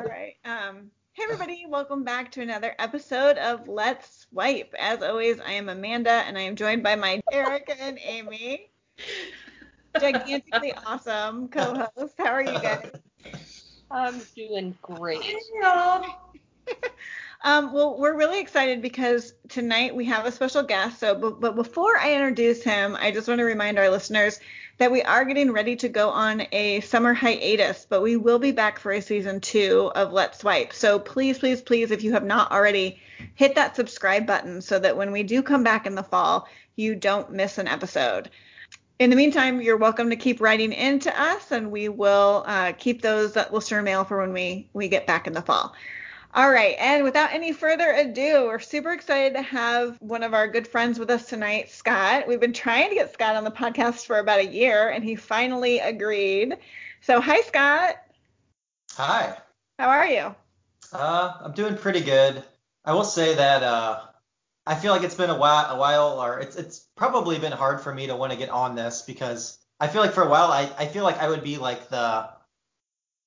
All right. Um, hey everybody, welcome back to another episode of Let's Swipe. As always, I am Amanda and I am joined by my Erica and Amy. Gigantically awesome co-hosts. How are you guys? I'm doing great. Um, well, we're really excited because tonight we have a special guest. So, but, but before I introduce him, I just want to remind our listeners that we are getting ready to go on a summer hiatus, but we will be back for a season two of Let's Swipe. So please, please, please, if you have not already, hit that subscribe button so that when we do come back in the fall, you don't miss an episode. In the meantime, you're welcome to keep writing in to us, and we will uh, keep those listener mail for when we we get back in the fall. All right, and without any further ado, we're super excited to have one of our good friends with us tonight, Scott. We've been trying to get Scott on the podcast for about a year, and he finally agreed. So, hi, Scott. Hi. How are you? Uh, I'm doing pretty good. I will say that uh, I feel like it's been a while, a while, or it's it's probably been hard for me to want to get on this because I feel like for a while I, I feel like I would be like the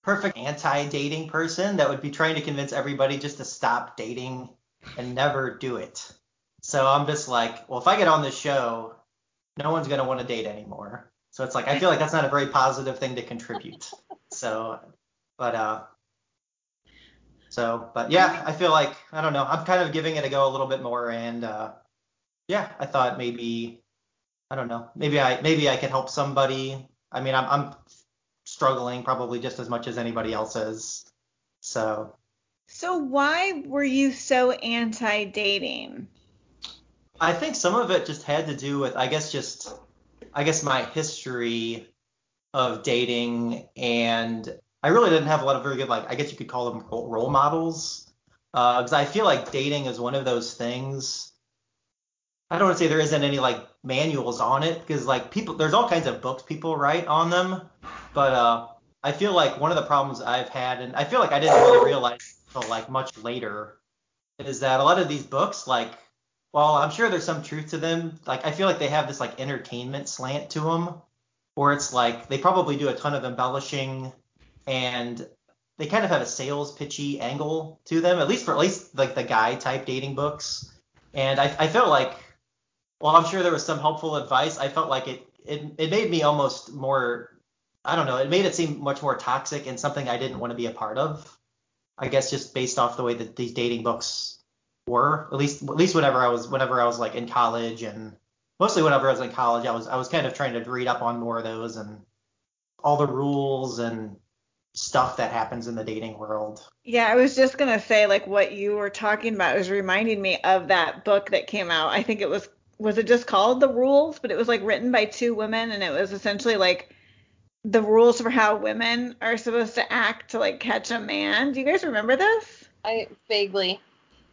perfect anti-dating person that would be trying to convince everybody just to stop dating and never do it. So I'm just like, well, if I get on this show, no one's gonna want to date anymore. So it's like I feel like that's not a very positive thing to contribute. so, but uh, so but yeah, I feel like I don't know. I'm kind of giving it a go a little bit more, and uh, yeah, I thought maybe I don't know, maybe I maybe I could help somebody. I mean, I'm I'm struggling probably just as much as anybody else is. So. So why were you so anti-dating? I think some of it just had to do with, I guess, just, I guess my history of dating, and I really didn't have a lot of very good, like, I guess you could call them role models, because uh, I feel like dating is one of those things. I don't want to say there isn't any like manuals on it, because like people, there's all kinds of books people write on them, but uh, I feel like one of the problems I've had, and I feel like I didn't really realize until like much later, is that a lot of these books, like, well, I'm sure there's some truth to them. Like, I feel like they have this like entertainment slant to them, where it's like they probably do a ton of embellishing, and they kind of have a sales pitchy angle to them, at least for at least like the guy type dating books. And I, I felt like, well, I'm sure there was some helpful advice. I felt like it, it, it made me almost more I don't know. It made it seem much more toxic and something I didn't want to be a part of. I guess just based off the way that these dating books were. At least at least whenever I was whenever I was like in college and mostly whenever I was in college, I was I was kind of trying to read up on more of those and all the rules and stuff that happens in the dating world. Yeah, I was just gonna say like what you were talking about was reminding me of that book that came out. I think it was was it just called The Rules, but it was like written by two women and it was essentially like the rules for how women are supposed to act to like catch a man. Do you guys remember this? I vaguely.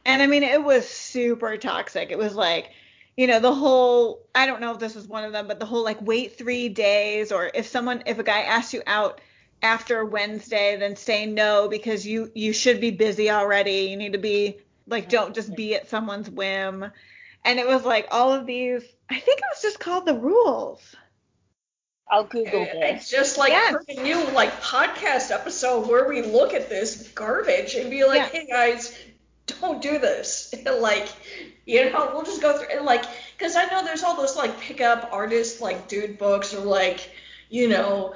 And I mean, it was super toxic. It was like, you know, the whole I don't know if this was one of them, but the whole like wait three days, or if someone if a guy asks you out after Wednesday, then say no because you you should be busy already. You need to be like don't just be at someone's whim. And it was like all of these. I think it was just called the rules. I'll Google this. It's just like yes. a new like podcast episode where we look at this garbage and be like, yeah. hey guys, don't do this. like, you know, we'll just go through and like, because I know there's all those like pickup artist like dude books or like, you know,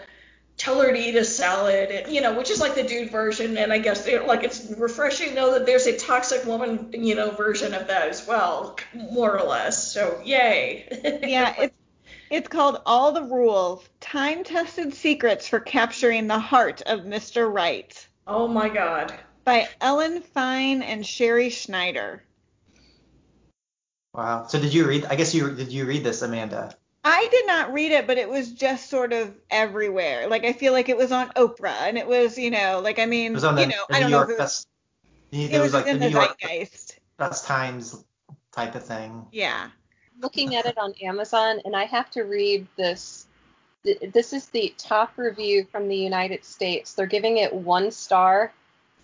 tell her to eat a salad, and, you know, which is like the dude version. And I guess like it's refreshing to know that there's a toxic woman, you know, version of that as well, more or less. So yay. yeah, it's it's called All the Rules Time Tested Secrets for Capturing the Heart of Mr. Right. Oh my God. By Ellen Fein and Sherrie Schneider. Wow. So did you read? I guess you did. You read this, Amanda? I did not read it, but it was just sort of everywhere. Like I feel like it was on Oprah, and it was, you know, like I mean, the, you know, I don't York know if it was. it was, was like the New York Zeitgeist. Best Times type of thing. Yeah looking at it on Amazon, and I have to read this. This is the top review from the United States. They're giving it one star,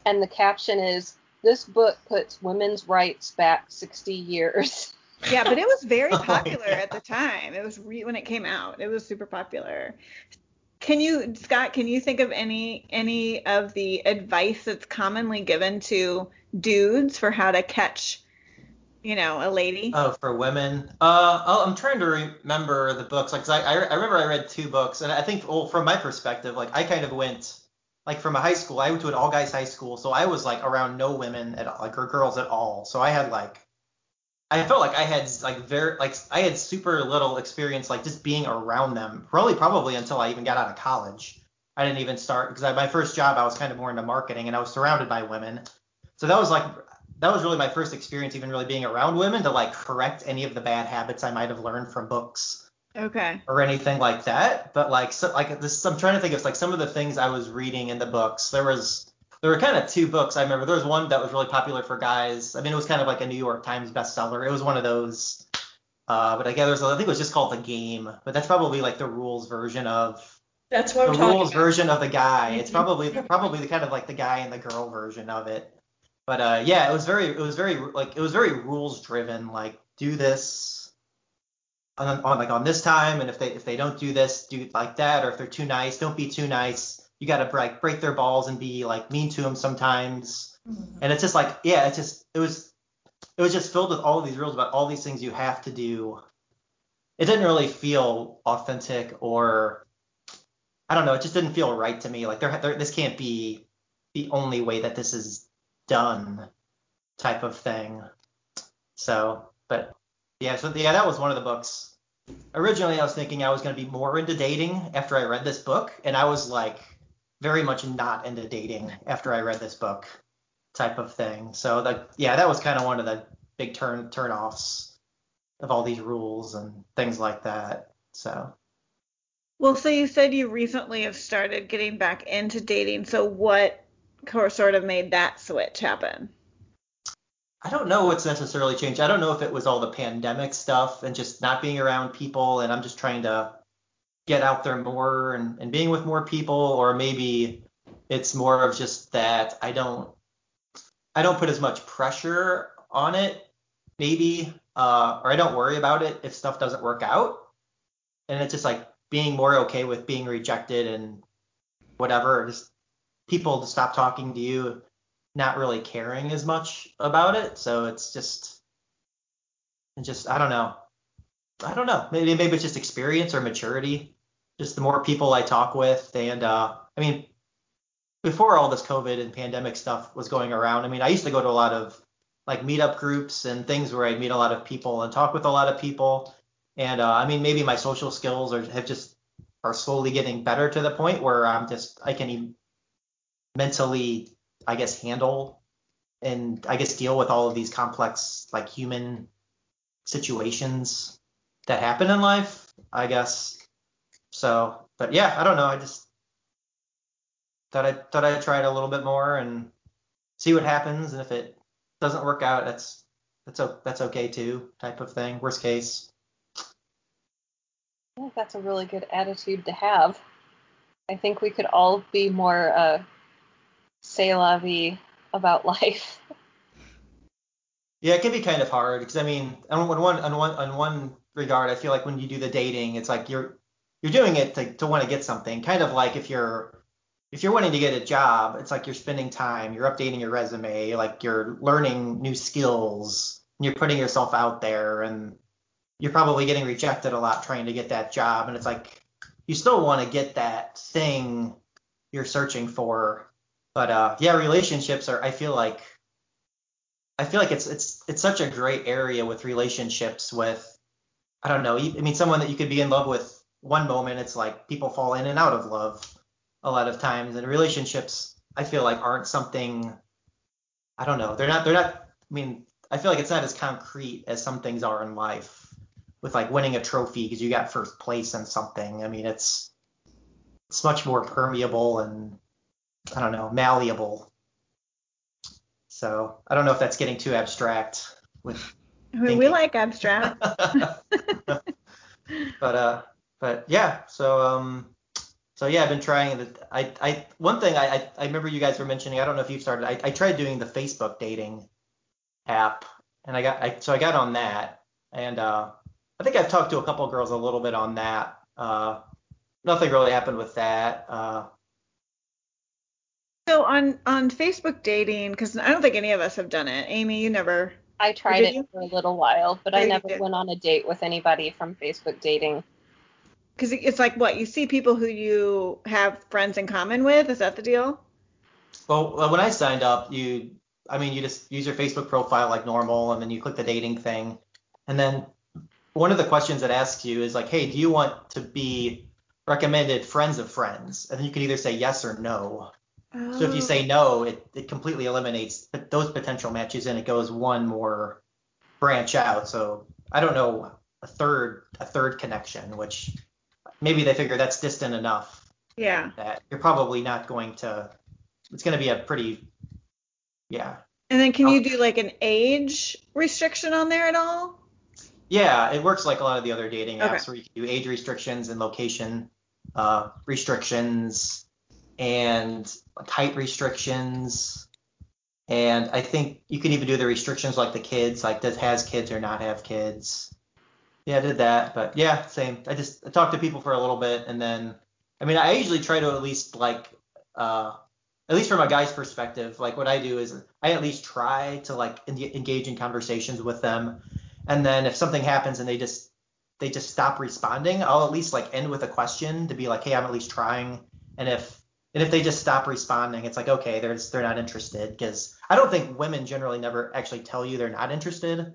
and the caption is This book puts women's rights back 60 years. Yeah, but it was very oh popular oh at the time. It was re- when it came out. It was super popular. can you Scott, can you think of any any of the advice that's commonly given to dudes for how to catch you know, a lady. Oh, for women. Uh, oh, I'm trying to remember the books. Like, I, I remember I read two books, and I think, well, from my perspective, like, I kind of went, like, from a high school. I went to an all guys high school, so I was like around no women at all, like, or girls at all. So I had like, I felt like I had like very, like, I had super little experience, like, just being around them. Probably, probably until I even got out of college. I didn't even start because my first job I was kind of more into marketing, and I was surrounded by women. So that was like that was really my first experience even really being around women to like correct any of the bad habits I might have learned from books. Okay. Or anything like that. But like so like this I'm trying to think of like some of the things I was reading in the books. There was there were kind of two books I remember. There was one that was really popular for guys. I mean it was kind of like a New York Times bestseller. It was one of those uh, but I guess there's I think it was just called The Game, but that's probably like the rules version of that's what the I'm talking rules about. version of the guy. It's probably probably the kind of like the guy and the girl version of it. But uh, yeah, it was very it was very like it was very rules driven. Like do this on, on like on this time, and if they if they don't do this, do it like that. Or if they're too nice, don't be too nice. You gotta like break their balls and be like mean to them sometimes. Mm-hmm. And it's just like yeah, it's just it was it was just filled with all of these rules about all these things you have to do. It didn't really feel authentic or I don't know. It just didn't feel right to me. Like there, there this can't be the only way that this is done type of thing. So, but yeah, so yeah, that was one of the books. Originally, I was thinking I was going to be more into dating after I read this book, and I was like very much not into dating after I read this book type of thing. So that yeah, that was kind of one of the big turn turn offs of all these rules and things like that. So Well, so you said you recently have started getting back into dating. So what sort of made that switch happen? I don't know what's necessarily changed. I don't know if it was all the pandemic stuff and just not being around people, and I'm just trying to get out there more and, and being with more people, or maybe it's more of just that I don't I don't put as much pressure on it, maybe, uh, or I don't worry about it if stuff doesn't work out, and it's just like being more okay with being rejected and whatever. Just people to stop talking to you not really caring as much about it. So it's just, just I don't know, I don't know. Maybe maybe it's just experience or maturity. Just the more people I talk with, and uh, I mean, before all this COVID and pandemic stuff was going around, I mean, I used to go to a lot of like meetup groups and things where I'd meet a lot of people and talk with a lot of people. And uh, I mean, maybe my social skills are have just are slowly getting better to the point where I'm just I can mentally I guess, handle and I guess deal with all of these complex like human situations that happen in life, I guess. So, but yeah, I don't know. I just thought I thought I'd try it a little bit more and see what happens, and if it doesn't work out, that's that's that's okay too, type of thing. Worst case. I think that's a really good attitude to have. I think we could all be more uh, say la vie about life. Yeah, it can be kind of hard because I mean, on one on one on one regard, I feel like when you do the dating, it's like you're you're doing it to, to want to get something. Kind of like if you're if you're wanting to get a job, it's like you're spending time, you're updating your resume, like you're learning new skills, you're putting yourself out there, and you're probably getting rejected a lot trying to get that job, and it's like you still want to get that thing you're searching for but uh, yeah, relationships are. I feel like I feel like it's it's it's such a great area with relationships with I don't know. I mean, someone that you could be in love with one moment, it's like people fall in and out of love a lot of times, and relationships I feel like aren't something. I don't know. They're not. They're not. I mean, I feel like it's not as concrete as some things are in life, with like winning a trophy because you got first place in something. I mean, it's it's much more permeable and I don't know, malleable. So I don't know if that's getting too abstract with. Mean, we like abstract. but uh, but yeah, so um, so yeah, I've been trying the I I one thing I I, I remember you guys were mentioning. I don't know if you've started. I, I tried doing the Facebook dating app, and I got I so I got on that, and uh, I think I've talked to a couple of girls a little bit on that. Uh, nothing really happened with that. Uh, So on on Facebook dating, because I don't think any of us have done it. Amy, you never. I tried it you? for a little while, but Oh, I never did. went on a date with anybody from Facebook dating. Because it's like what you see people who you have friends in common with. Is that the deal? well, well, when I signed up, you, I mean, you just use your Facebook profile like normal, and then you click the dating thing, and then one of the questions it asks you is like, hey, do you want to be recommended friends of friends? And then you can either say yes or no. So if you say no, it, it completely eliminates those potential matches and it goes one more branch out. So I don't know a third a third connection, which maybe they figure that's distant enough yeah. that you're probably not going to. It's going to be a pretty yeah And then can you do like an age restriction on there at all? yeah it works like a lot of the other dating apps Okay. where you can do age restrictions and location uh, restrictions and height restrictions. And I think you can even do the restrictions like the kids, like does has kids or not have kids. Yeah, I did that, but yeah, same. I just I talked to people for a little bit, and then I mean I usually try to at least like uh, at least from a guy's perspective, like what I do is I at least try to like en- engage in conversations with them, and then if something happens and they just they just stop responding, I'll at least like end with a question to be like, hey, I'm at least trying, and if and if they just stop responding, it's like okay, they're they're not interested because I don't think women generally never actually tell you they're not interested.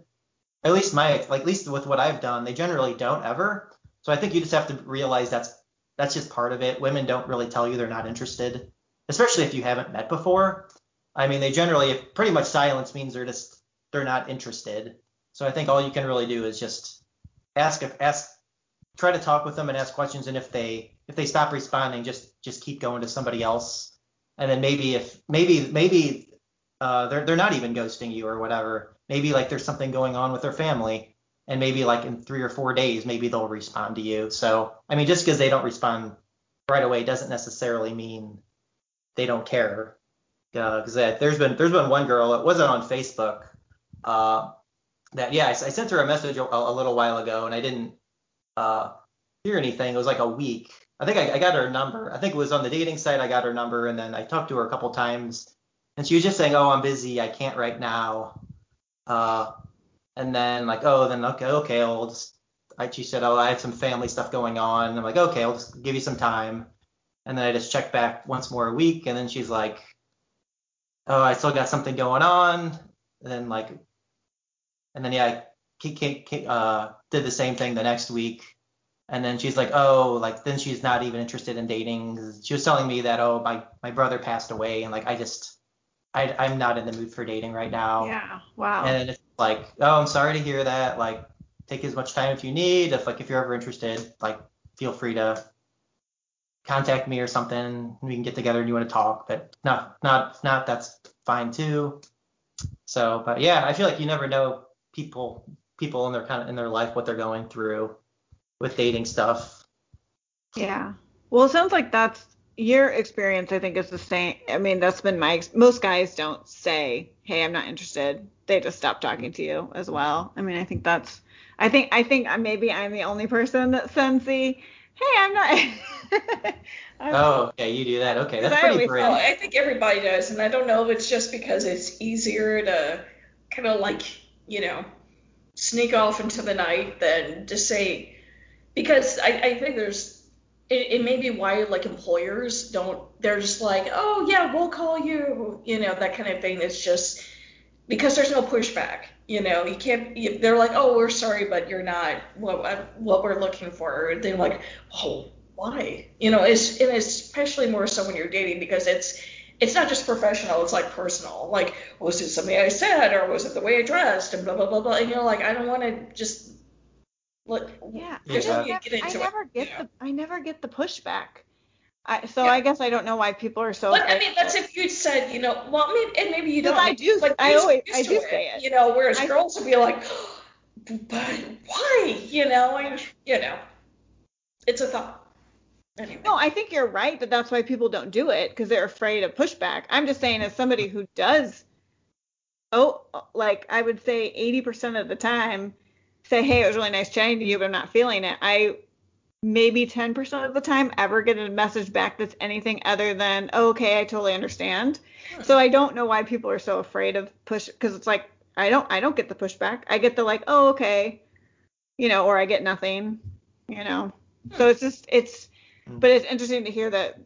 At least my like at least with what I've done, they generally don't ever. So I think you just have to realize that's that's just part of it. Women don't really tell you they're not interested, especially if you haven't met before. I mean, they generally pretty much silence means they're just they're not interested. So I think all you can really do is just ask if ask try to talk with them and ask questions and if they if they stop responding just just keep going to somebody else. And then maybe if maybe maybe uh, they're they're not even ghosting you or whatever. Maybe like there's something going on with their family and maybe like in three or four days maybe they'll respond to you. So i mean just because they don't respond right away doesn't necessarily mean they don't care. Because there's been there's been one girl it wasn't on facebook uh, that yeah I, I sent her a message a, a little while ago and i didn't uh, hear anything. It was like a week. I think I, I got her number. I think it was on the dating site. I got her number, and then I talked to her a couple times, and she was just saying, "Oh, I'm busy. I can't right now." Uh, and then like, "Oh, then okay, okay, I'll just." I, she said, "Oh, I had some family stuff going on." I'm like, "Okay, I'll just give you some time." And then I just checked back once more a week, and then she's like, "Oh, I still got something going on." And then like, and then yeah, I uh, did the same thing the next week. And then she's like, oh, like then she's not even interested in dating. She was telling me that, oh, my, my brother passed away, and like I just, I, I'm not in the mood for dating right now. Yeah. Wow. And it's like, oh, I'm sorry to hear that. Like, take as much time if you need. If like if you're ever interested, like feel free to contact me or something. We can get together and you want to talk. But not not not that's fine too. So, but yeah, I feel like you never know people people in their kind of in their life what they're going through with dating stuff. Yeah. Well, it sounds like that's your experience. I think is the same. I mean, that's been my. ex- Most guys don't say, "Hey, I'm not interested." They just stop talking to you as well. I mean, I think that's. I think I think I- maybe I'm the only person that sends the, "Hey, I'm not." I'm- Oh, okay, you do that. Okay, that's I pretty always brave. Oh, I think everybody does, and I don't know if it's just because it's easier to kind of like, you know, sneak off into the night than to say, because I, I think there's, it, it may be why like employers don't, they're just like, oh yeah, we'll call you, you know, that kind of thing. It's just because there's no pushback. You know, you can't. You, they're like, oh, we're sorry, but you're not what what we're looking for. They're like, oh, why? You know, it's and especially more so when you're dating because it's it's not just professional, it's like personal. Like, was it something I said or was it the way I dressed and blah blah blah blah. And you're like, I don't want to just look. Yeah, I, no get- into I it, never get yeah. the I never get the pushback. I, so Yeah. I guess I don't know why people are so. But I mean, that's if you'd said, you know, well, maybe, and maybe you don't. Because I do- Like, I always- I to do say it. You know, whereas I- girls would be like, but why? You know, and you know, it's a thought. Anyway. No, I think you're right that that's why people don't do it because they're afraid of pushback. I'm just saying, as somebody who does, oh, like I would say 80% of the time, say, hey, it was really nice chatting to you, but I'm not feeling it. I maybe 10% of the time ever get a message back that's anything other than, oh, okay, I totally understand. So I don't know why people are so afraid of push because it's like I don't I don't get the pushback. I get the like, oh, okay, you know, or I get nothing, you know. So it's just it's hmm. but it's interesting to hear that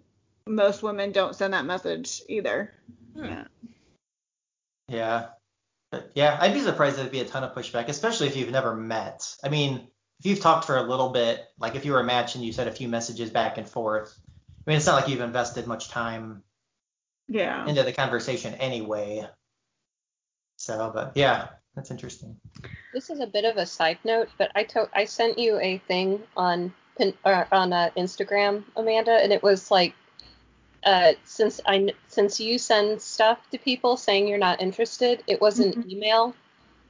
most women don't send that message either. Hmm. Yeah. Yeah. But yeah, I'd be surprised if there'd be a ton of pushback, especially if you've never met. I mean, if you've talked for a little bit, like if you were a match and you sent a few messages back and forth, I mean, it's not like you've invested much time Yeah. into the conversation anyway. So, but yeah, that's interesting. This is a bit of a side note, but I to- I sent you a thing on Pin- or on uh, Instagram, Amanda, and it was like, uh, since I since you send stuff to people saying you're not interested, it was an Mhm. email,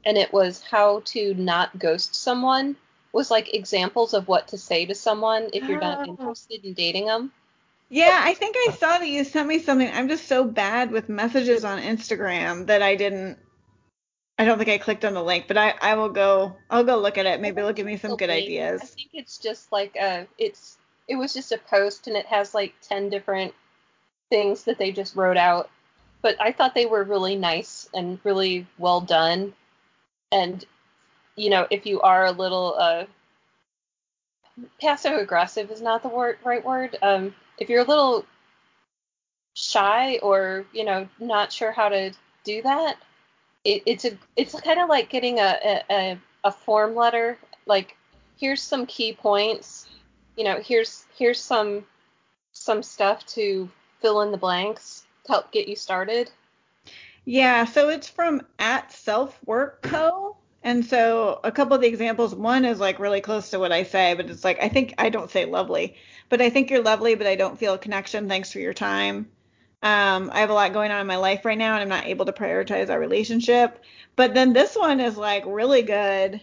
and it was how to not ghost someone. Was like examples of what to say to someone if you're not Oh. interested in dating them. Yeah, I think I saw that you sent me something. I'm just so bad with messages on Instagram that I didn't I don't think I clicked on the link, but I I will go I'll go look at it. Maybe it'll give me some good ideas. I think it's just like a it's it was just a post and it has like 10 different things that they just wrote out. But I thought they were really nice and really well done. And you know, if you are a little uh passive aggressive is not the word right word. Um if you're a little shy or, you know, not sure how to do that, it, it's a it's kind of like getting a, a, a, a form letter like here's some key points you know here's here's some some stuff to fill in the blanks to help get you started Yeah, so it's from at Self Work Co. And so a couple of the examples, one is like really close to what I say, but it's like I think I don't say lovely, but I think you're lovely, but I don't feel a connection. Thanks for your time. Um, I have a lot going on in my life right now, and I'm not able to prioritize our relationship. But then this one is like really good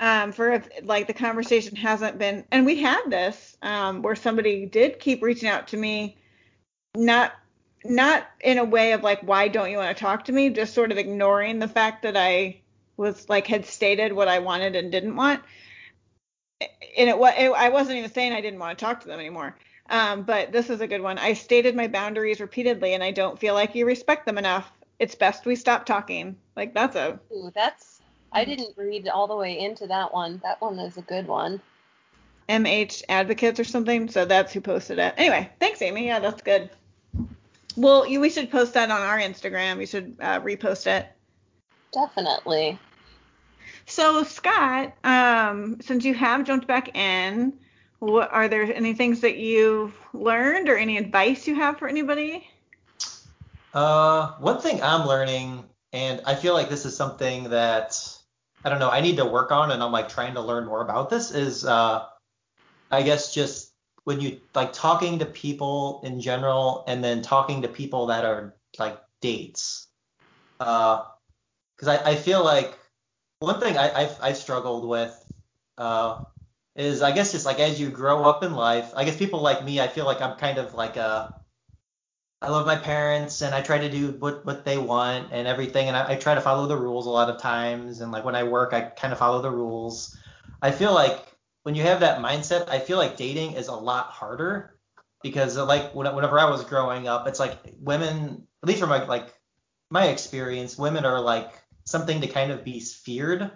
um, for if like the conversation hasn't been, and we had this um, where somebody did keep reaching out to me, not not in a way of like why don't you want to talk to me, just sort of ignoring the fact that I was like had stated what I wanted and didn't want. And it was I wasn't even saying I didn't want to talk to them anymore. Um, but this is a good one. I stated my boundaries repeatedly, and I don't feel like you respect them enough. It's best we stop talking. Like that's a Ooh, that's i didn't read all the way into that one that one is a good one MH advocates or something. So that's who posted it. Anyway, thanks, Amy. Yeah, that's good. Well, you, we should post that on our Instagram. You should uh, repost it. definitely So Scott, um, since you have jumped back in, what are there any things that you've learned or any advice you have for anybody? Uh, one thing I'm learning, and I feel like this is something that I don't know, I need to work on, and I'm like trying to learn more about this. Is uh, I guess just when you like talking to people in general, and then talking to people that are like dates. Uh, because I, I feel like one thing I, I've I've struggled with uh is I guess just like as you grow up in life, I guess people like me, I feel like I'm kind of like a I love my parents and I try to do what, what they want and everything. And I, I try to follow the rules a lot of times. And like when I work, I kind of follow the rules. I feel like when you have that mindset, I feel like dating is a lot harder because like whenever I was growing up, it's like women, at least from my, like my experience, women are like something to kind of be feared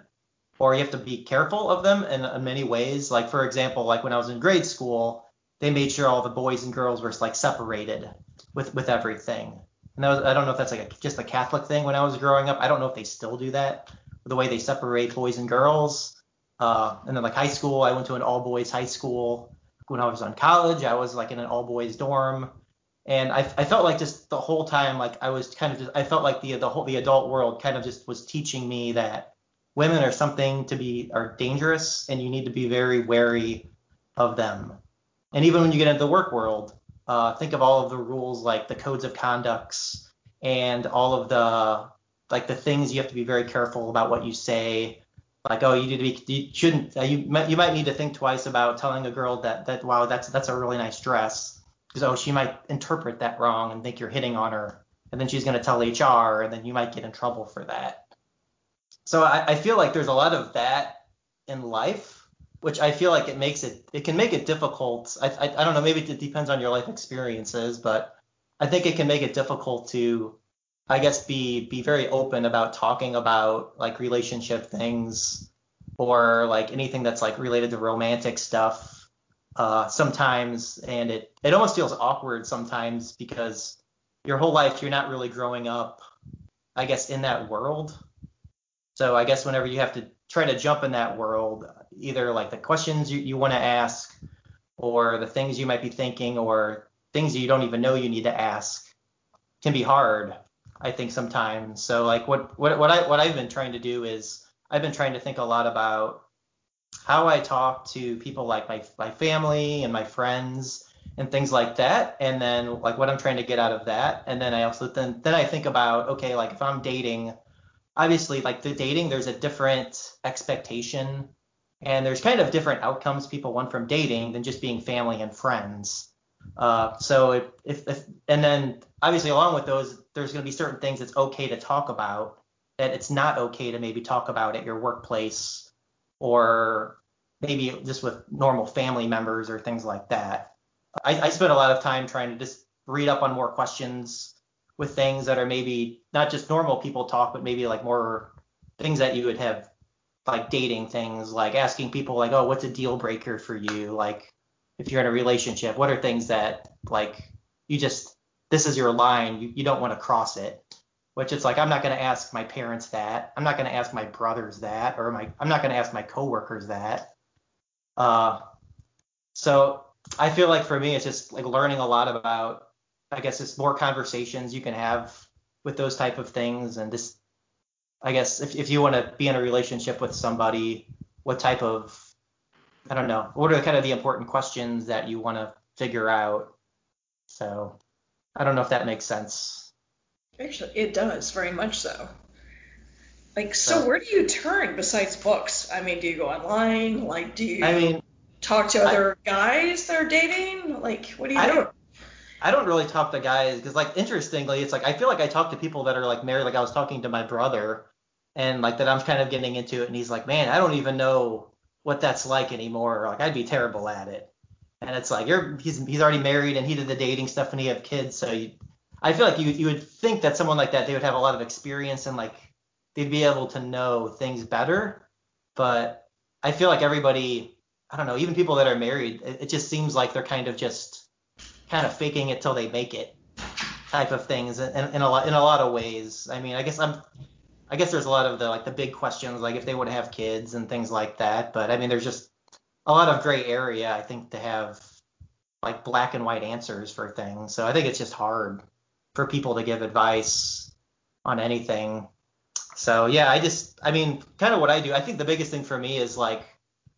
or you have to be careful of them in, in many ways. Like for example, like when I was in grade school, they made sure all the boys and girls were like separated with with everything. And that was, I don't know if that's like a, just a Catholic thing when I was growing up. I don't know if they still do that, the way they separate boys and girls. Uh, and then like high school, I went to an all boys high school. When I was on college, I was like in an all boys dorm. And I, I felt like just the whole time, like I was kind of just, I felt like the the whole the adult world kind of just was teaching me that women are something to be are dangerous, and you need to be very wary of them. And even when you get into the work world, uh, think of all of the rules like the codes of conducts and all of the like the things you have to be very careful about what you say. Like oh you to be you shouldn't uh, you might you might need to think twice about telling a girl that that wow that's that's a really nice dress because oh she might interpret that wrong and think you're hitting on her and then she's going to tell HR and then you might get in trouble for that. So I, I feel like there's a lot of that in life which I feel like it makes it it can make it difficult. I, I I don't know, maybe it depends on your life experiences, but I think it can make it difficult to I guess be be very open about talking about like relationship things or like anything that's like related to romantic stuff uh, sometimes and it it almost feels awkward sometimes because your whole life you're not really growing up I guess in that world. So I guess whenever you have to try to jump in that world, either like the questions you, you want to ask or the things you might be thinking or things you don't even know you need to ask can be hard I think sometimes. So like what what what I what I've been trying to do is I've been trying to think a lot about how I talk to people like my my family and my friends and things like that. And then like what I'm trying to get out of that. And then I also then then I think about okay like if I'm dating obviously like the dating there's a different expectation. And there's kind of different outcomes people want from dating than just being family and friends. Uh, so if, if, if, and then obviously along with those, there's going to be certain things it's okay to talk about that it's not okay to maybe talk about at your workplace or maybe just with normal family members or things like that. I, I spent a lot of time trying to just read up on more questions with things that are maybe not just normal people talk, but maybe like more things that you would have like dating things, like asking people like, oh, what's a deal breaker for you? Like, if you're in a relationship, what are things that like you just this is your line, you, you don't want to cross it. Which it's like I'm not going to ask my parents that. I'm not going to ask my brothers that, or my I'm not going to ask my coworkers that. Uh, so I feel like for me it's just like learning a lot about I guess it's more conversations you can have with those type of things and just I guess if, if you want to be in a relationship with somebody, what type of I don't know. What are the kind of the important questions that you want to figure out? So I don't know if that makes sense. Actually, it does very much so. Like, so, so where do you turn besides books? I mean, do you go online? Like, do you? I mean, talk to other I, guys that are dating? Like, what do you? I do? don't. I don't really talk to guys because, like, interestingly, it's like I feel like I talk to people that are like married. Like I was talking to my brother, and like that I'm kind of getting into it, and he's like, man, I don't even know what that's like anymore. Like I'd be terrible at it. And it's like you're he's he's already married and he did the dating stuff and he have kids, so you I feel like you you would think that someone like that they would have a lot of experience and like they'd be able to know things better. But I feel like everybody I don't know, even people that are married, it, it just seems like they're kind of just kind of faking it till they make it type of things in, in, in a lot in a lot of ways. I mean, I guess I'm I guess there's a lot of the like the big questions like if they would have kids and things like that. But I mean, there's just a lot of gray area I think to have like black and white answers for things. So I think it's just hard for people to give advice on anything. So yeah, I just I mean, kind of what I do. I think the biggest thing for me is like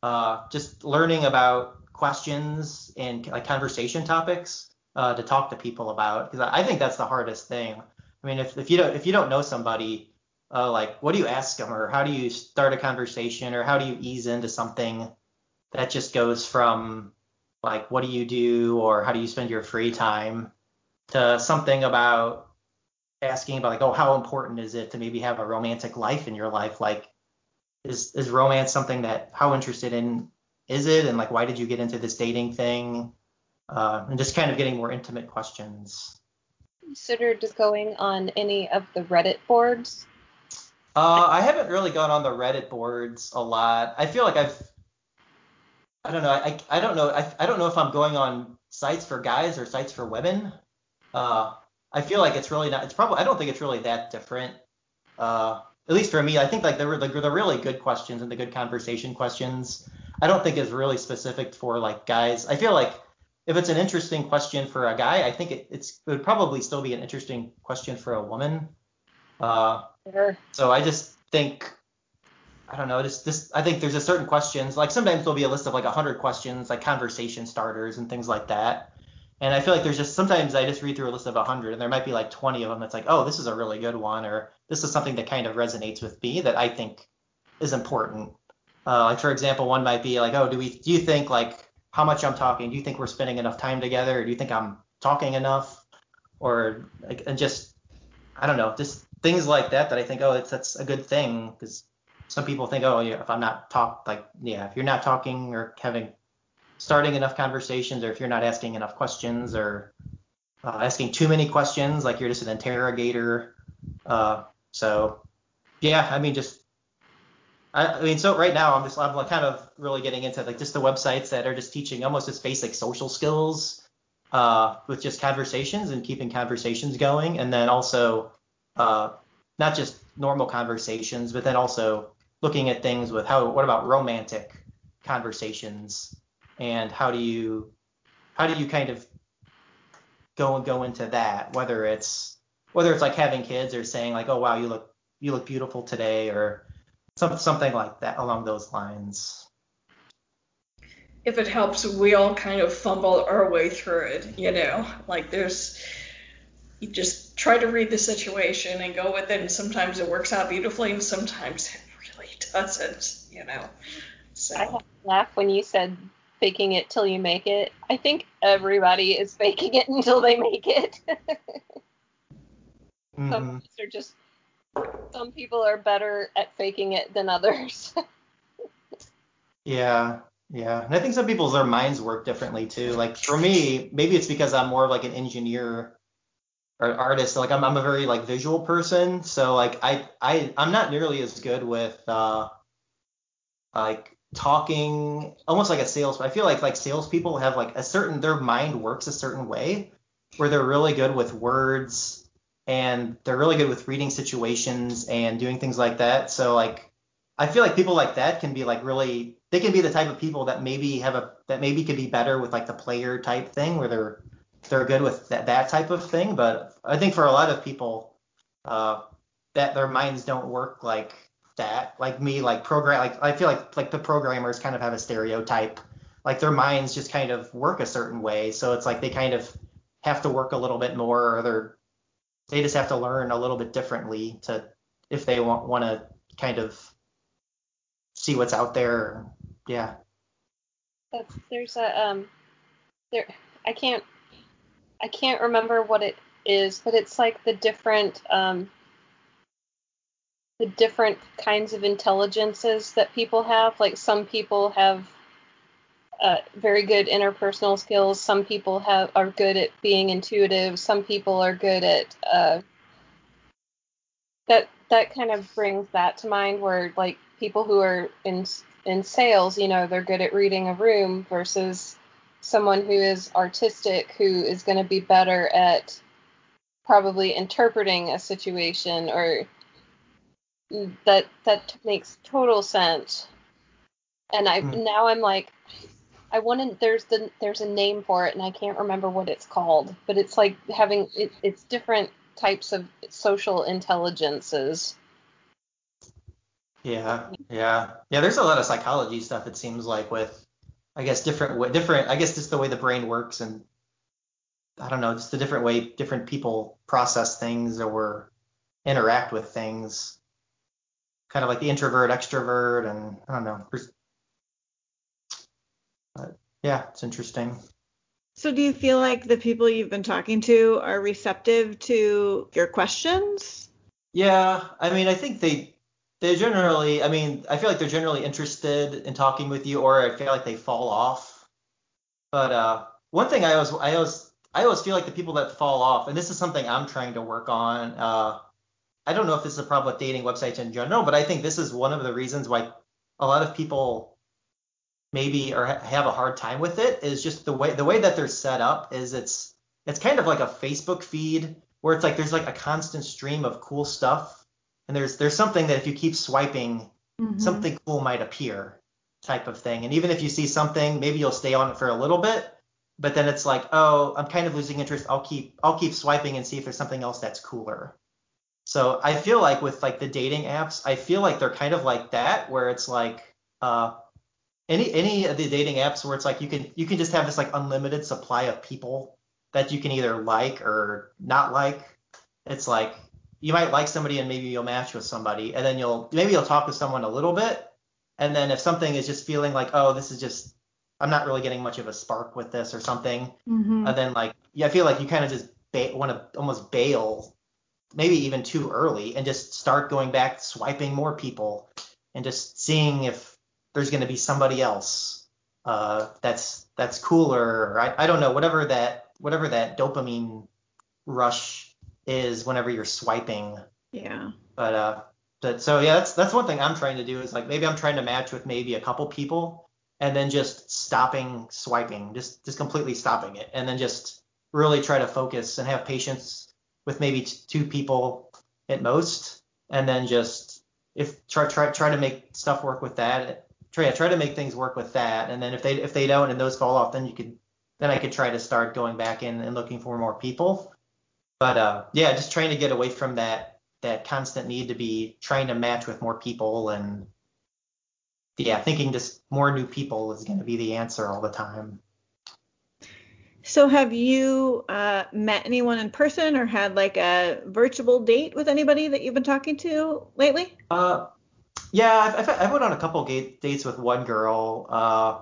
uh, just learning about questions and like conversation topics uh, to talk to people about because I think that's the hardest thing. I mean, if, if you don't if you don't know somebody, uh, like what do you ask them or how do you start a conversation or how do you ease into something that just goes from like what do you do or how do you spend your free time to something about asking about like oh how important is it to maybe have a romantic life in your life? Like is is romance something that how interested in is it? And like why did you get into this dating thing? Uh, and just kind of getting more intimate questions. Considered going on any of the reddit boards? Uh, I haven't really gone on the Reddit boards a lot. I feel like I've, I don't know, I, I don't know, I, I don't know if I'm going on sites for guys or sites for women. Uh, I feel like it's really not. It's probably. I don't think it's really that different. Uh, at least for me, I think like the, the the really good questions and the good conversation questions. I don't think is really specific for like guys. I feel like if it's an interesting question for a guy, I think it, it's it would probably still be an interesting question for a woman. Uh, sure. So I just think, I don't know, just this. I think there's a certain questions. Like sometimes there'll be a list of like 100 questions, like conversation starters and things like that. And I feel like there's just sometimes I just read through a list of 100 and there might be like 20 of them that's like, oh, this is a really good one, or this is something that kind of resonates with me that I think is important. Uh, like for example, one might be like, oh, do we do you think like how much I'm talking? Do you think we're spending enough time together? Or do you think I'm talking enough? Or like, and just I don't know, just things like that that I think, oh, it's that's a good thing because some people think, oh, yeah, if I'm not talk like yeah, if you're not talking or having starting enough conversations, or if you're not asking enough questions, or uh, asking too many questions, like you're just an interrogator. Uh, so yeah, I mean, just I, I mean, so right now I'm just I'm like kind of really getting into like just the websites that are just teaching almost just basic social skills uh, with just conversations and keeping conversations going, and then also uh, not just normal conversations, but then also looking at things with how what about romantic conversations? And how do you how do you kind of go and go into that whether it's whether it's like having kids or saying like oh wow you look you look beautiful today or some, something like that along those lines. If it helps we all kind of fumble our way through it you know? Like there's you just try to read the situation and go with it and sometimes it works out beautifully and sometimes it really doesn't, you know. So. I laugh when you said faking it till you make it. I think everybody is faking it until they make it. mm-hmm. Some are just some people are better at faking it than others. yeah, yeah. And I think some people's their minds work differently too. Like for me, maybe it's because I'm more of like an engineer or artist. Like I'm, I'm a very like visual person, so like I, I, I'm not nearly as good with uh, like talking, almost like a sales. I feel like like salespeople have like a certain their mind works a certain way, where they're really good with words and they're really good with reading situations and doing things like that. So like I feel like people like that can be like really they can be the type of people that maybe have a that maybe could be better with like the player type thing where they're they're good with that, that type of thing. But I think for a lot of people, uh, that their minds don't work like that. Like me, like program, like I feel like like the programmers kind of have a stereotype. Like their minds just kind of work a certain way. So it's like they kind of have to work a little bit more, or they're they just have to learn a little bit differently to if they want want to kind of see what's out there. Yeah. That's, there's a um there I can't I can't remember what it is, but it's like the different um, the different kinds of intelligences that people have. Like some people have uh, very good interpersonal skills. Some people have are good at being intuitive. Some people are good at uh, that. That kind of brings that to mind, where like people who are in in sales, you know, they're good at reading a room versus someone who is artistic who is going to be better at probably interpreting a situation or that that makes total sense. And i mm. now i'm like i want to there's the there's a name for it and i can't remember what it's called but it's like having it, it's different types of social intelligences. Yeah yeah. Yeah there's a lot of psychology stuff it seems like with I guess different way, different. I guess just the way the brain works, and I don't know, just the different way different people process things or interact with things. Kind of like the introvert, extrovert, and I don't know. But yeah, it's interesting. So, do you feel like the people you've been talking to are receptive to your questions? Yeah, I mean, I think they they generally, I mean, I feel like they're generally interested in talking with you, or I feel like they fall off. But uh, one thing I always, I always, I always feel like the people that fall off, and this is something I'm trying to work on. Uh, I don't know if this is a problem with dating websites in general, but I think this is one of the reasons why a lot of people maybe or have a hard time with it is just the way the way that they're set up is it's it's kind of like a Facebook feed where it's like there's like a constant stream of cool stuff and there's there's something that if you keep swiping, mm-hmm. something cool might appear, type of thing. And even if you see something, maybe you'll stay on it for a little bit, but then it's like, oh, I'm kind of losing interest. I'll keep I'll keep swiping and see if there's something else that's cooler. So I feel like with like the dating apps, I feel like they're kind of like that, where it's like uh, any any of the dating apps where it's like you can you can just have this like unlimited supply of people that you can either like or not like. It's like you might like somebody and maybe you'll match with somebody and then you'll maybe you'll talk to someone a little bit and then if something is just feeling like oh this is just i'm not really getting much of a spark with this or something mm-hmm. and then like yeah i feel like you kind of just ba- want to almost bail maybe even too early and just start going back swiping more people and just seeing if there's going to be somebody else uh, that's that's cooler. Or I, I don't know whatever that whatever that dopamine rush is whenever you're swiping. Yeah. But uh, but so yeah, that's that's one thing I'm trying to do is like maybe I'm trying to match with maybe a couple people and then just stopping swiping, just just completely stopping it, and then just really try to focus and have patience with maybe t- two people at most, and then just if try try try to make stuff work with that. Try try to make things work with that, and then if they if they don't and those fall off, then you could then I could try to start going back in and looking for more people. But uh, yeah, just trying to get away from that that constant need to be trying to match with more people and yeah, thinking just more new people is going to be the answer all the time. So have you uh, met anyone in person or had like a virtual date with anybody that you've been talking to lately? Uh, yeah, I've, I've, I've went on a couple dates with one girl. Uh,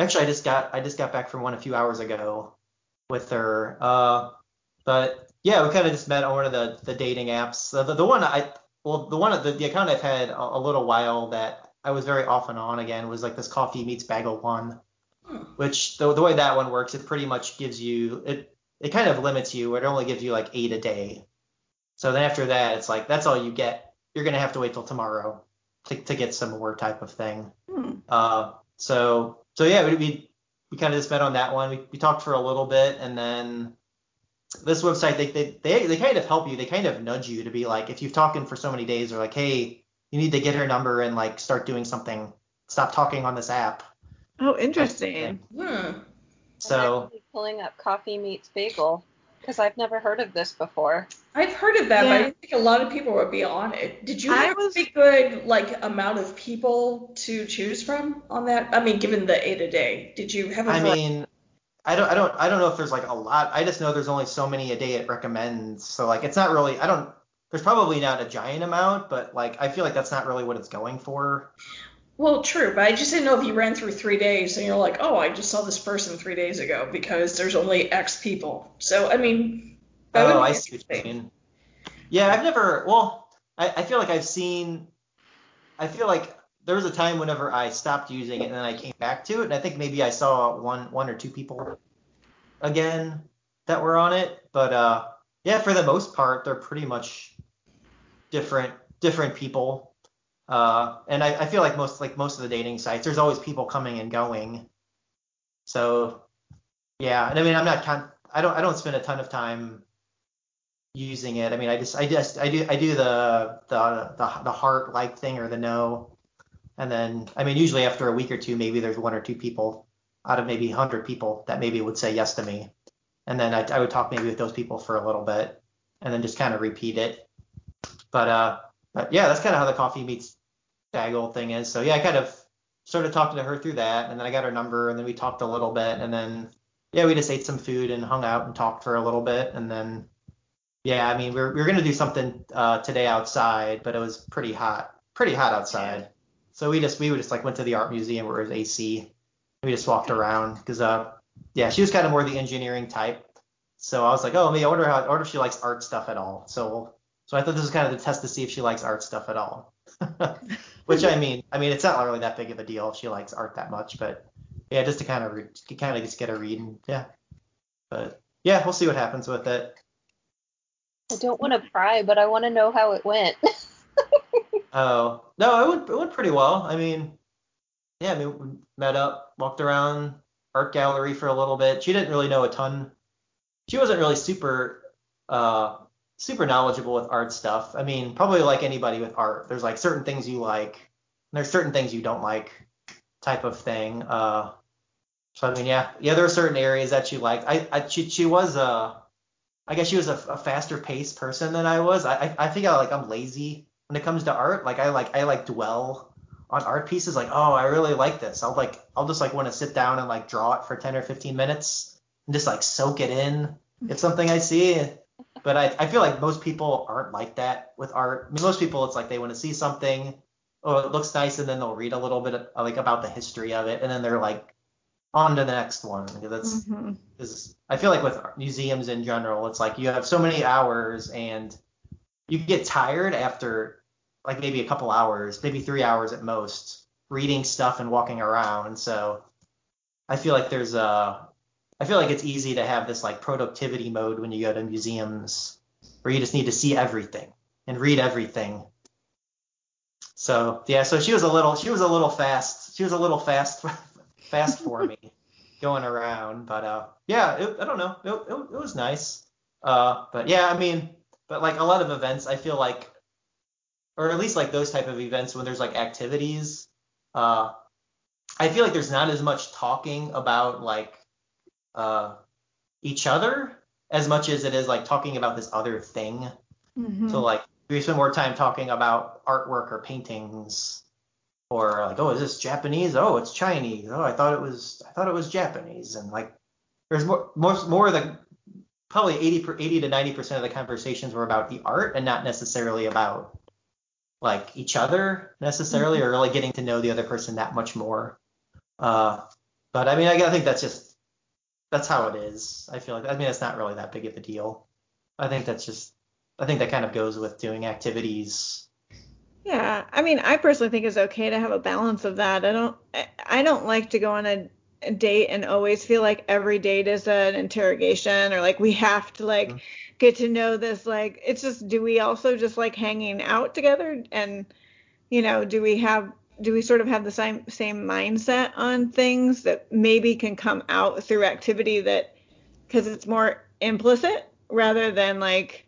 actually, I just got I just got back from one a few hours ago with her. Uh, but yeah, we kind of just met on one of the the dating apps. The, the, one I well the one the, the account I've had a, a little while that I was very off and on again was like this coffee meets bagel one, hmm. which the, the way that one works, it pretty much gives you it it kind of limits you. It only gives you like eight a day. So then after that, it's like that's all you get. You're gonna have to wait till tomorrow to, to get some more type of thing. Hmm. Uh, so so yeah, we we, we kind of just met on that one. We, we talked for a little bit, and then this website they, they they they kind of help you. They kind of nudge you to be like, if you've talking for so many days, they're like, hey, you need to get her number and like start doing something. Stop talking on this app. Oh, interesting. Hmm. So pulling up Coffee Meets Bagel because I've never heard of this before. I've heard of that, yeah. but I think a lot of people would be on it. Did you have was, a good like amount of people to choose from on that? I mean, given the eight a day, did you have? A I mean, I don't, I don't, I don't know if there's like a lot. I just know there's only so many a day it recommends. So like, it's not really. I don't there's probably not a giant amount, but like I feel like that's not really what it's going for. Well, true, but I just didn't know if you ran through three days and you're like, oh, I just saw this person three days ago because there's only X people. So I mean, oh, I see what you mean. Yeah, I've never. Well, I, I feel like I've seen. I feel like there was a time whenever I stopped using it and then I came back to it, and I think maybe I saw one one or two people again that were on it, but uh, yeah, for the most part, they're pretty much different different people. Uh, and I, I feel like most like most of the dating sites, there's always people coming and going. So yeah, and I mean I'm not con- I don't I don't spend a ton of time using it. I mean I just I just I do I do the the the, the heart like thing or the no. And then I mean usually after a week or two maybe there's one or two people out of maybe 100 people that maybe would say yes to me. And then I, I would talk maybe with those people for a little bit and then just kind of repeat it but uh, but yeah, that's kind of how the coffee meets bagel thing is. So yeah, I kind of started talking to her through that, and then I got her number, and then we talked a little bit, and then yeah, we just ate some food and hung out and talked for a little bit, and then yeah, I mean we are we are gonna do something uh, today outside, but it was pretty hot, pretty hot outside. So we just we would just like went to the art museum where it was AC. We just walked around because uh yeah, she was kind of more the engineering type. So I was like, oh, maybe I wonder how I wonder if she likes art stuff at all. So so I thought this was kind of the test to see if she likes art stuff at all. Which I mean, I mean, it's not really that big of a deal if she likes art that much, but yeah, just to kind of re- kind of just get a read and yeah. But yeah, we'll see what happens with it. I don't want to pry, but I want to know how it went. oh no, it went it went pretty well. I mean, yeah, I mean, we met up, walked around art gallery for a little bit. She didn't really know a ton. She wasn't really super uh super knowledgeable with art stuff. I mean, probably like anybody with art, there's like certain things you like, and there's certain things you don't like, type of thing. Uh, so I mean, yeah, yeah, there are certain areas that you like. I, I she, she was a, I guess she was a, a faster paced person than I was. I, I, I think I like I'm lazy when it comes to art. Like I like I like dwell on art pieces. Like oh, I really like this. I'll like I'll just like want to sit down and like draw it for 10 or 15 minutes and just like soak it in. It's something I see but I, I feel like most people aren't like that with art. I mean, most people, it's like they want to see something, oh, it looks nice, and then they'll read a little bit of, like about the history of it, and then they're like on to the next one. Because that's, mm-hmm. I feel like with museums in general, it's like you have so many hours, and you get tired after like maybe a couple hours, maybe three hours at most, reading stuff and walking around. So I feel like there's a, I feel like it's easy to have this like productivity mode when you go to museums, where you just need to see everything and read everything. So yeah, so she was a little, she was a little fast, she was a little fast, fast for me going around. But uh, yeah, it, I don't know, it, it, it was nice. Uh, but yeah, I mean, but like a lot of events, I feel like, or at least like those type of events when there's like activities, uh, I feel like there's not as much talking about like uh, each other as much as it is like talking about this other thing. Mhm. So like we spend more time talking about artwork or paintings or like oh is this Japanese? Oh it's Chinese. Oh I thought it was I thought it was Japanese and like there's more more more of the probably 80 per, 80 to 90 percent of the conversations were about the art and not necessarily about like each other necessarily or really getting to know the other person that much more. Uh, but I mean I, I think that's just that's how it is. I feel like I mean it's not really that big of a deal. I think that's just I think that kind of goes with doing activities. Yeah, I mean, I personally think it's okay to have a balance of that. I don't, I- I don't like to go on a date and always feel like every date is an interrogation or like we have to like Mhm. get to know this. Like, it's just, do we also just like hanging out together and, you know, do we have, do we sort of have the same same mindset on things that maybe can come out through activity that, because it's more implicit rather than like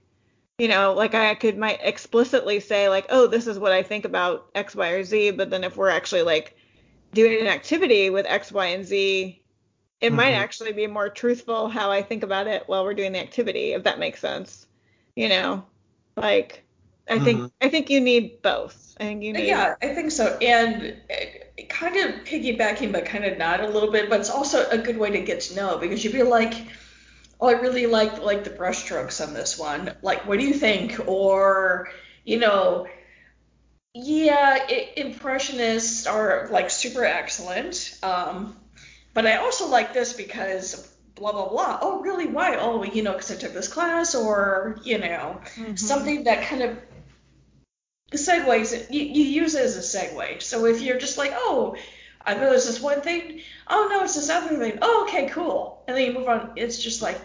you know, like I could might explicitly say like, oh, this is what I think about X, Y, or Z, but then if we're actually like doing an activity with X, Y, and Z, it might Mhm. actually be more truthful how I think about it while we're doing the activity, if that makes sense. You know, like I think Mhm. I think you need both. I think you need Yeah, I think so. And uh, kind of piggybacking, but kind of not a little bit, but it's also a good way to get to know because you'd be like, oh, I really like like the brushstrokes on this one. Like, what do you think? Or, you know, yeah, i impressionists are like super excellent. Um, but I also like this because blah blah blah. Oh, really? Why? Oh, you know, because I took this class, or you know, Mhm. something that kind of segues. You, you use it as a segue. So if you're just like, oh, I know there's this one thing. Oh no, it's this other thing. Oh, okay, cool. And then you move on. It's just like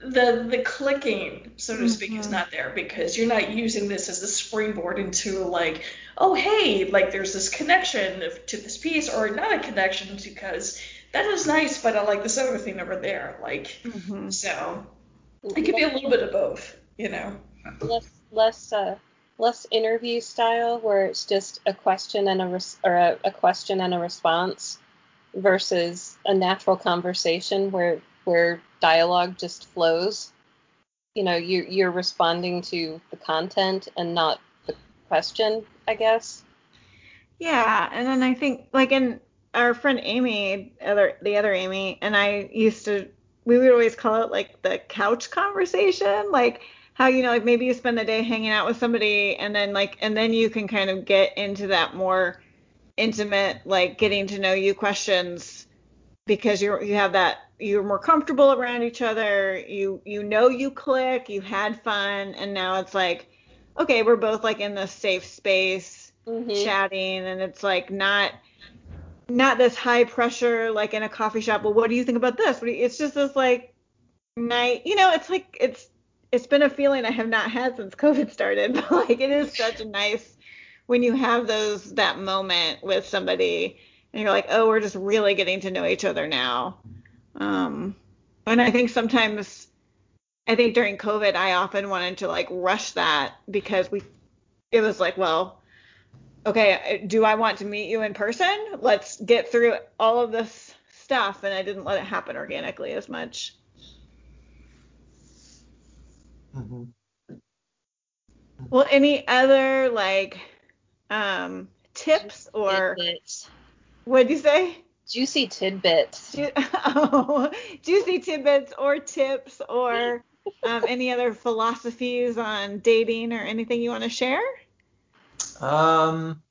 the the clicking, so to speak, is Mhm. not there because you're not using this as a springboard into like, oh hey, like there's this connection to this piece, or not a connection because that is nice, but I like this other thing over there. Like Mhm. so, it could be a little bit of both, you know. less less uh, less interview style where it's just a question and a res- or a, a question and a response versus a natural conversation where where dialogue just flows. You know, you you're responding to the content and not the question, I guess. Yeah, and then I think like in our friend Amy, other the other Amy, and I used to we would always call it like the couch conversation, like how you know like maybe you spend the day hanging out with somebody and then like and then you can kind of get into that more intimate like getting to know you questions because you're you have that you're more comfortable around each other, you you know you click, you had fun, and now it's like okay, we're both like in this safe space Mhm. chatting and it's like not not this high pressure like in a coffee shop well what do you think about this it's just this like night you know it's like it's it's been a feeling i have not had since covid started but like it is such a nice when you have those that moment with somebody and you're like oh we're just really getting to know each other now um and i think sometimes i think during covid i often wanted to like rush that because we it was like well okay, do I want to meet you in person? Let's get through all of this stuff. And I didn't let it happen organically as much. hmm Well, any other like um, tips or Tidbits. what'd you say? Juicy tidbits. Ju- oh, juicy tidbits or tips or um, any other philosophies on dating or anything you want to share? Um,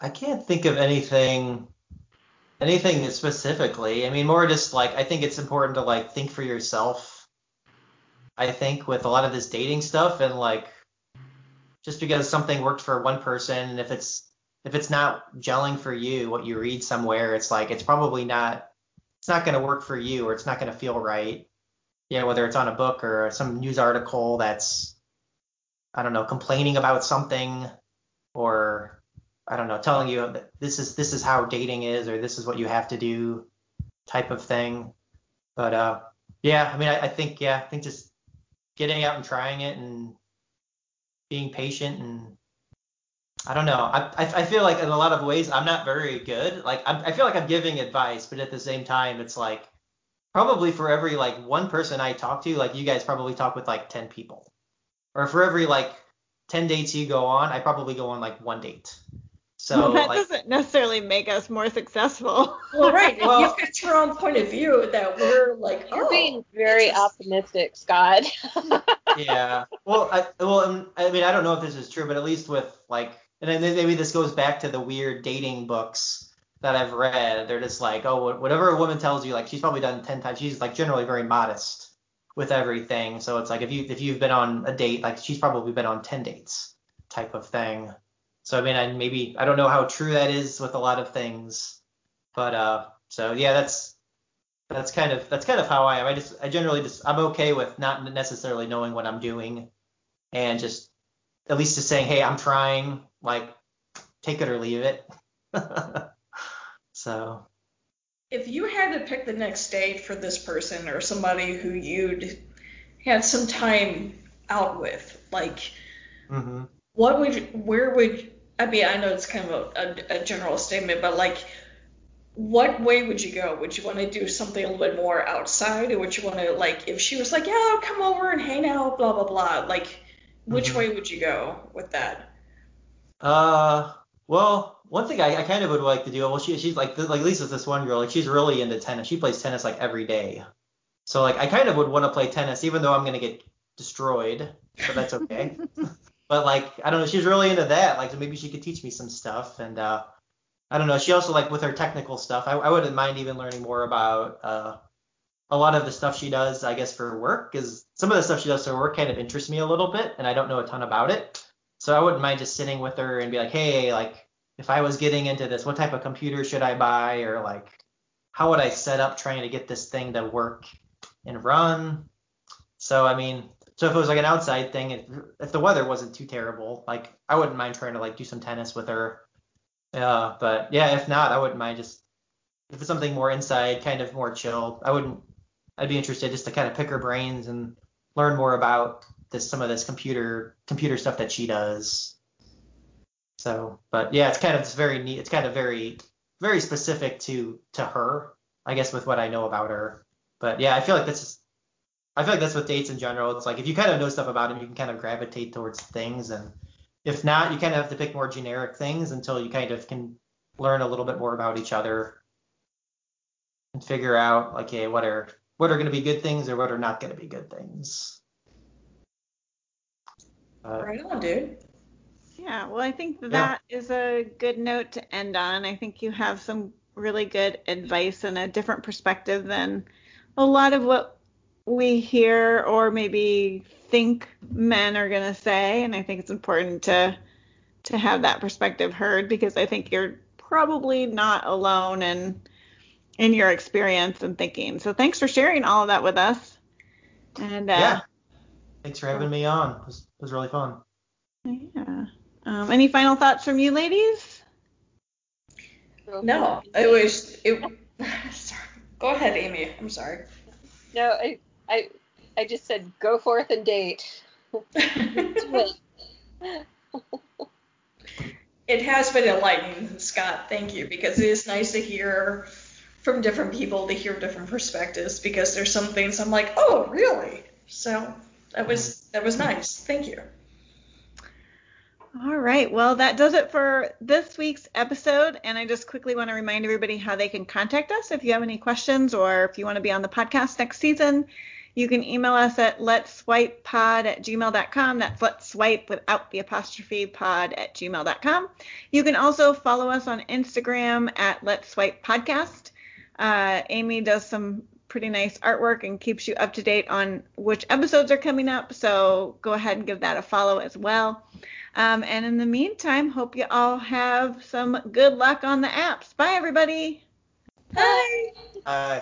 I can't think of anything, anything specifically. I mean, more just like I think it's important to like think for yourself. I think with a lot of this dating stuff and like, just because something worked for one person, and if it's if it's not gelling for you, what you read somewhere, it's like it's probably not it's not going to work for you, or it's not going to feel right. Yeah, whether it's on a book or some news article that's I don't know complaining about something, or I don't know telling you that this is this is how dating is, or this is what you have to do, type of thing. But uh, yeah, I mean, I, I think yeah, I think just getting out and trying it and being patient and I don't know. I, I feel like in a lot of ways I'm not very good. Like I'm, I feel like I'm giving advice, but at the same time it's like probably for every like one person I talk to, like you guys probably talk with like 10 people. Or for every like 10 dates you go on, I probably go on like one date. So well, that like, doesn't necessarily make us more successful. Well, right. well, you've got your own point of view that we're like, You're oh, being very optimistic, Scott. yeah. Well, I well, um, I mean, I don't know if this is true, but at least with like, and then maybe this goes back to the weird dating books that I've read. They're just like, oh, whatever a woman tells you, like she's probably done ten times. She's like generally very modest with everything. So it's like if you if you've been on a date, like she's probably been on ten dates, type of thing. So I mean, I maybe I don't know how true that is with a lot of things, but uh, so yeah, that's that's kind of that's kind of how I am. I just I generally just I'm okay with not necessarily knowing what I'm doing, and just at least just saying, hey, I'm trying. Like, take it or leave it. so if you had to pick the next date for this person or somebody who you'd had some time out with, like, hmm what would you, where would I mean I know it's kind of a, a, a general statement, but like what way would you go? Would you want to do something a little bit more outside, or would you want to like if she was like, yeah, I'll come over and hang out, blah blah blah, like which Mhm. way would you go with that? Uh, well, one thing I, I kind of would like to do. Well, she she's like like Lisa's this one girl. Like she's really into tennis. She plays tennis like every day. So like I kind of would want to play tennis, even though I'm gonna get destroyed, but that's okay. but like I don't know, she's really into that. Like maybe she could teach me some stuff, and uh, I don't know. She also like with her technical stuff. I, I wouldn't mind even learning more about uh, a lot of the stuff she does. I guess for work, because some of the stuff she does for work kind of interests me a little bit, and I don't know a ton about it. So I wouldn't mind just sitting with her and be like, hey, like if I was getting into this, what type of computer should I buy, or like how would I set up trying to get this thing to work and run? So I mean, so if it was like an outside thing, if, if the weather wasn't too terrible, like I wouldn't mind trying to like do some tennis with her. Uh, but yeah, if not, I wouldn't mind just if it's something more inside, kind of more chill. I wouldn't. I'd be interested just to kind of pick her brains and learn more about this some of this computer computer stuff that she does. So, but yeah, it's kind of it's very neat. It's kind of very very specific to to her, I guess, with what I know about her. But yeah, I feel like this is I feel like that's with dates in general. It's like if you kind of know stuff about them, you can kind of gravitate towards things, and if not, you kind of have to pick more generic things until you kind of can learn a little bit more about each other and figure out like, hey, what are what are going to be good things or what are not going to be good things. Uh, Right on, dude. Yeah, well, I think that, Yeah. that is a good note to end on. I think you have some really good advice and a different perspective than a lot of what we hear or maybe think men are going to say. And I think it's important to to have that perspective heard because I think you're probably not alone in in your experience and thinking. So thanks for sharing all of that with us. And uh, yeah. Thanks for having me on. It was, it was really fun. yeah. Um, any final thoughts from you, ladies? No, it was it. Sorry. Go ahead, Amy. I'm sorry. No, I, I, I just said go forth and date. It. It has been enlightening, Scott. Thank you, because it is nice to hear from different people, to hear different perspectives, because there's some things I'm like, oh, really? So that was that was nice. Thank you. All right. Well, that does it for this week's episode. And I just quickly want to remind everybody how they can contact us if you have any questions or if you want to be on the podcast next season. You can email us at let's swipe pod at gmail.com. That's let's swipe without the apostrophe pod at gmail.com. You can also follow us on Instagram at let's swipe podcast. Uh, Amy does some pretty nice artwork and keeps you up to date on which episodes are coming up. So go ahead and give that a follow as well. Um, and in the meantime, hope you all have some good luck on the apps. Bye, everybody. Bye. Uh,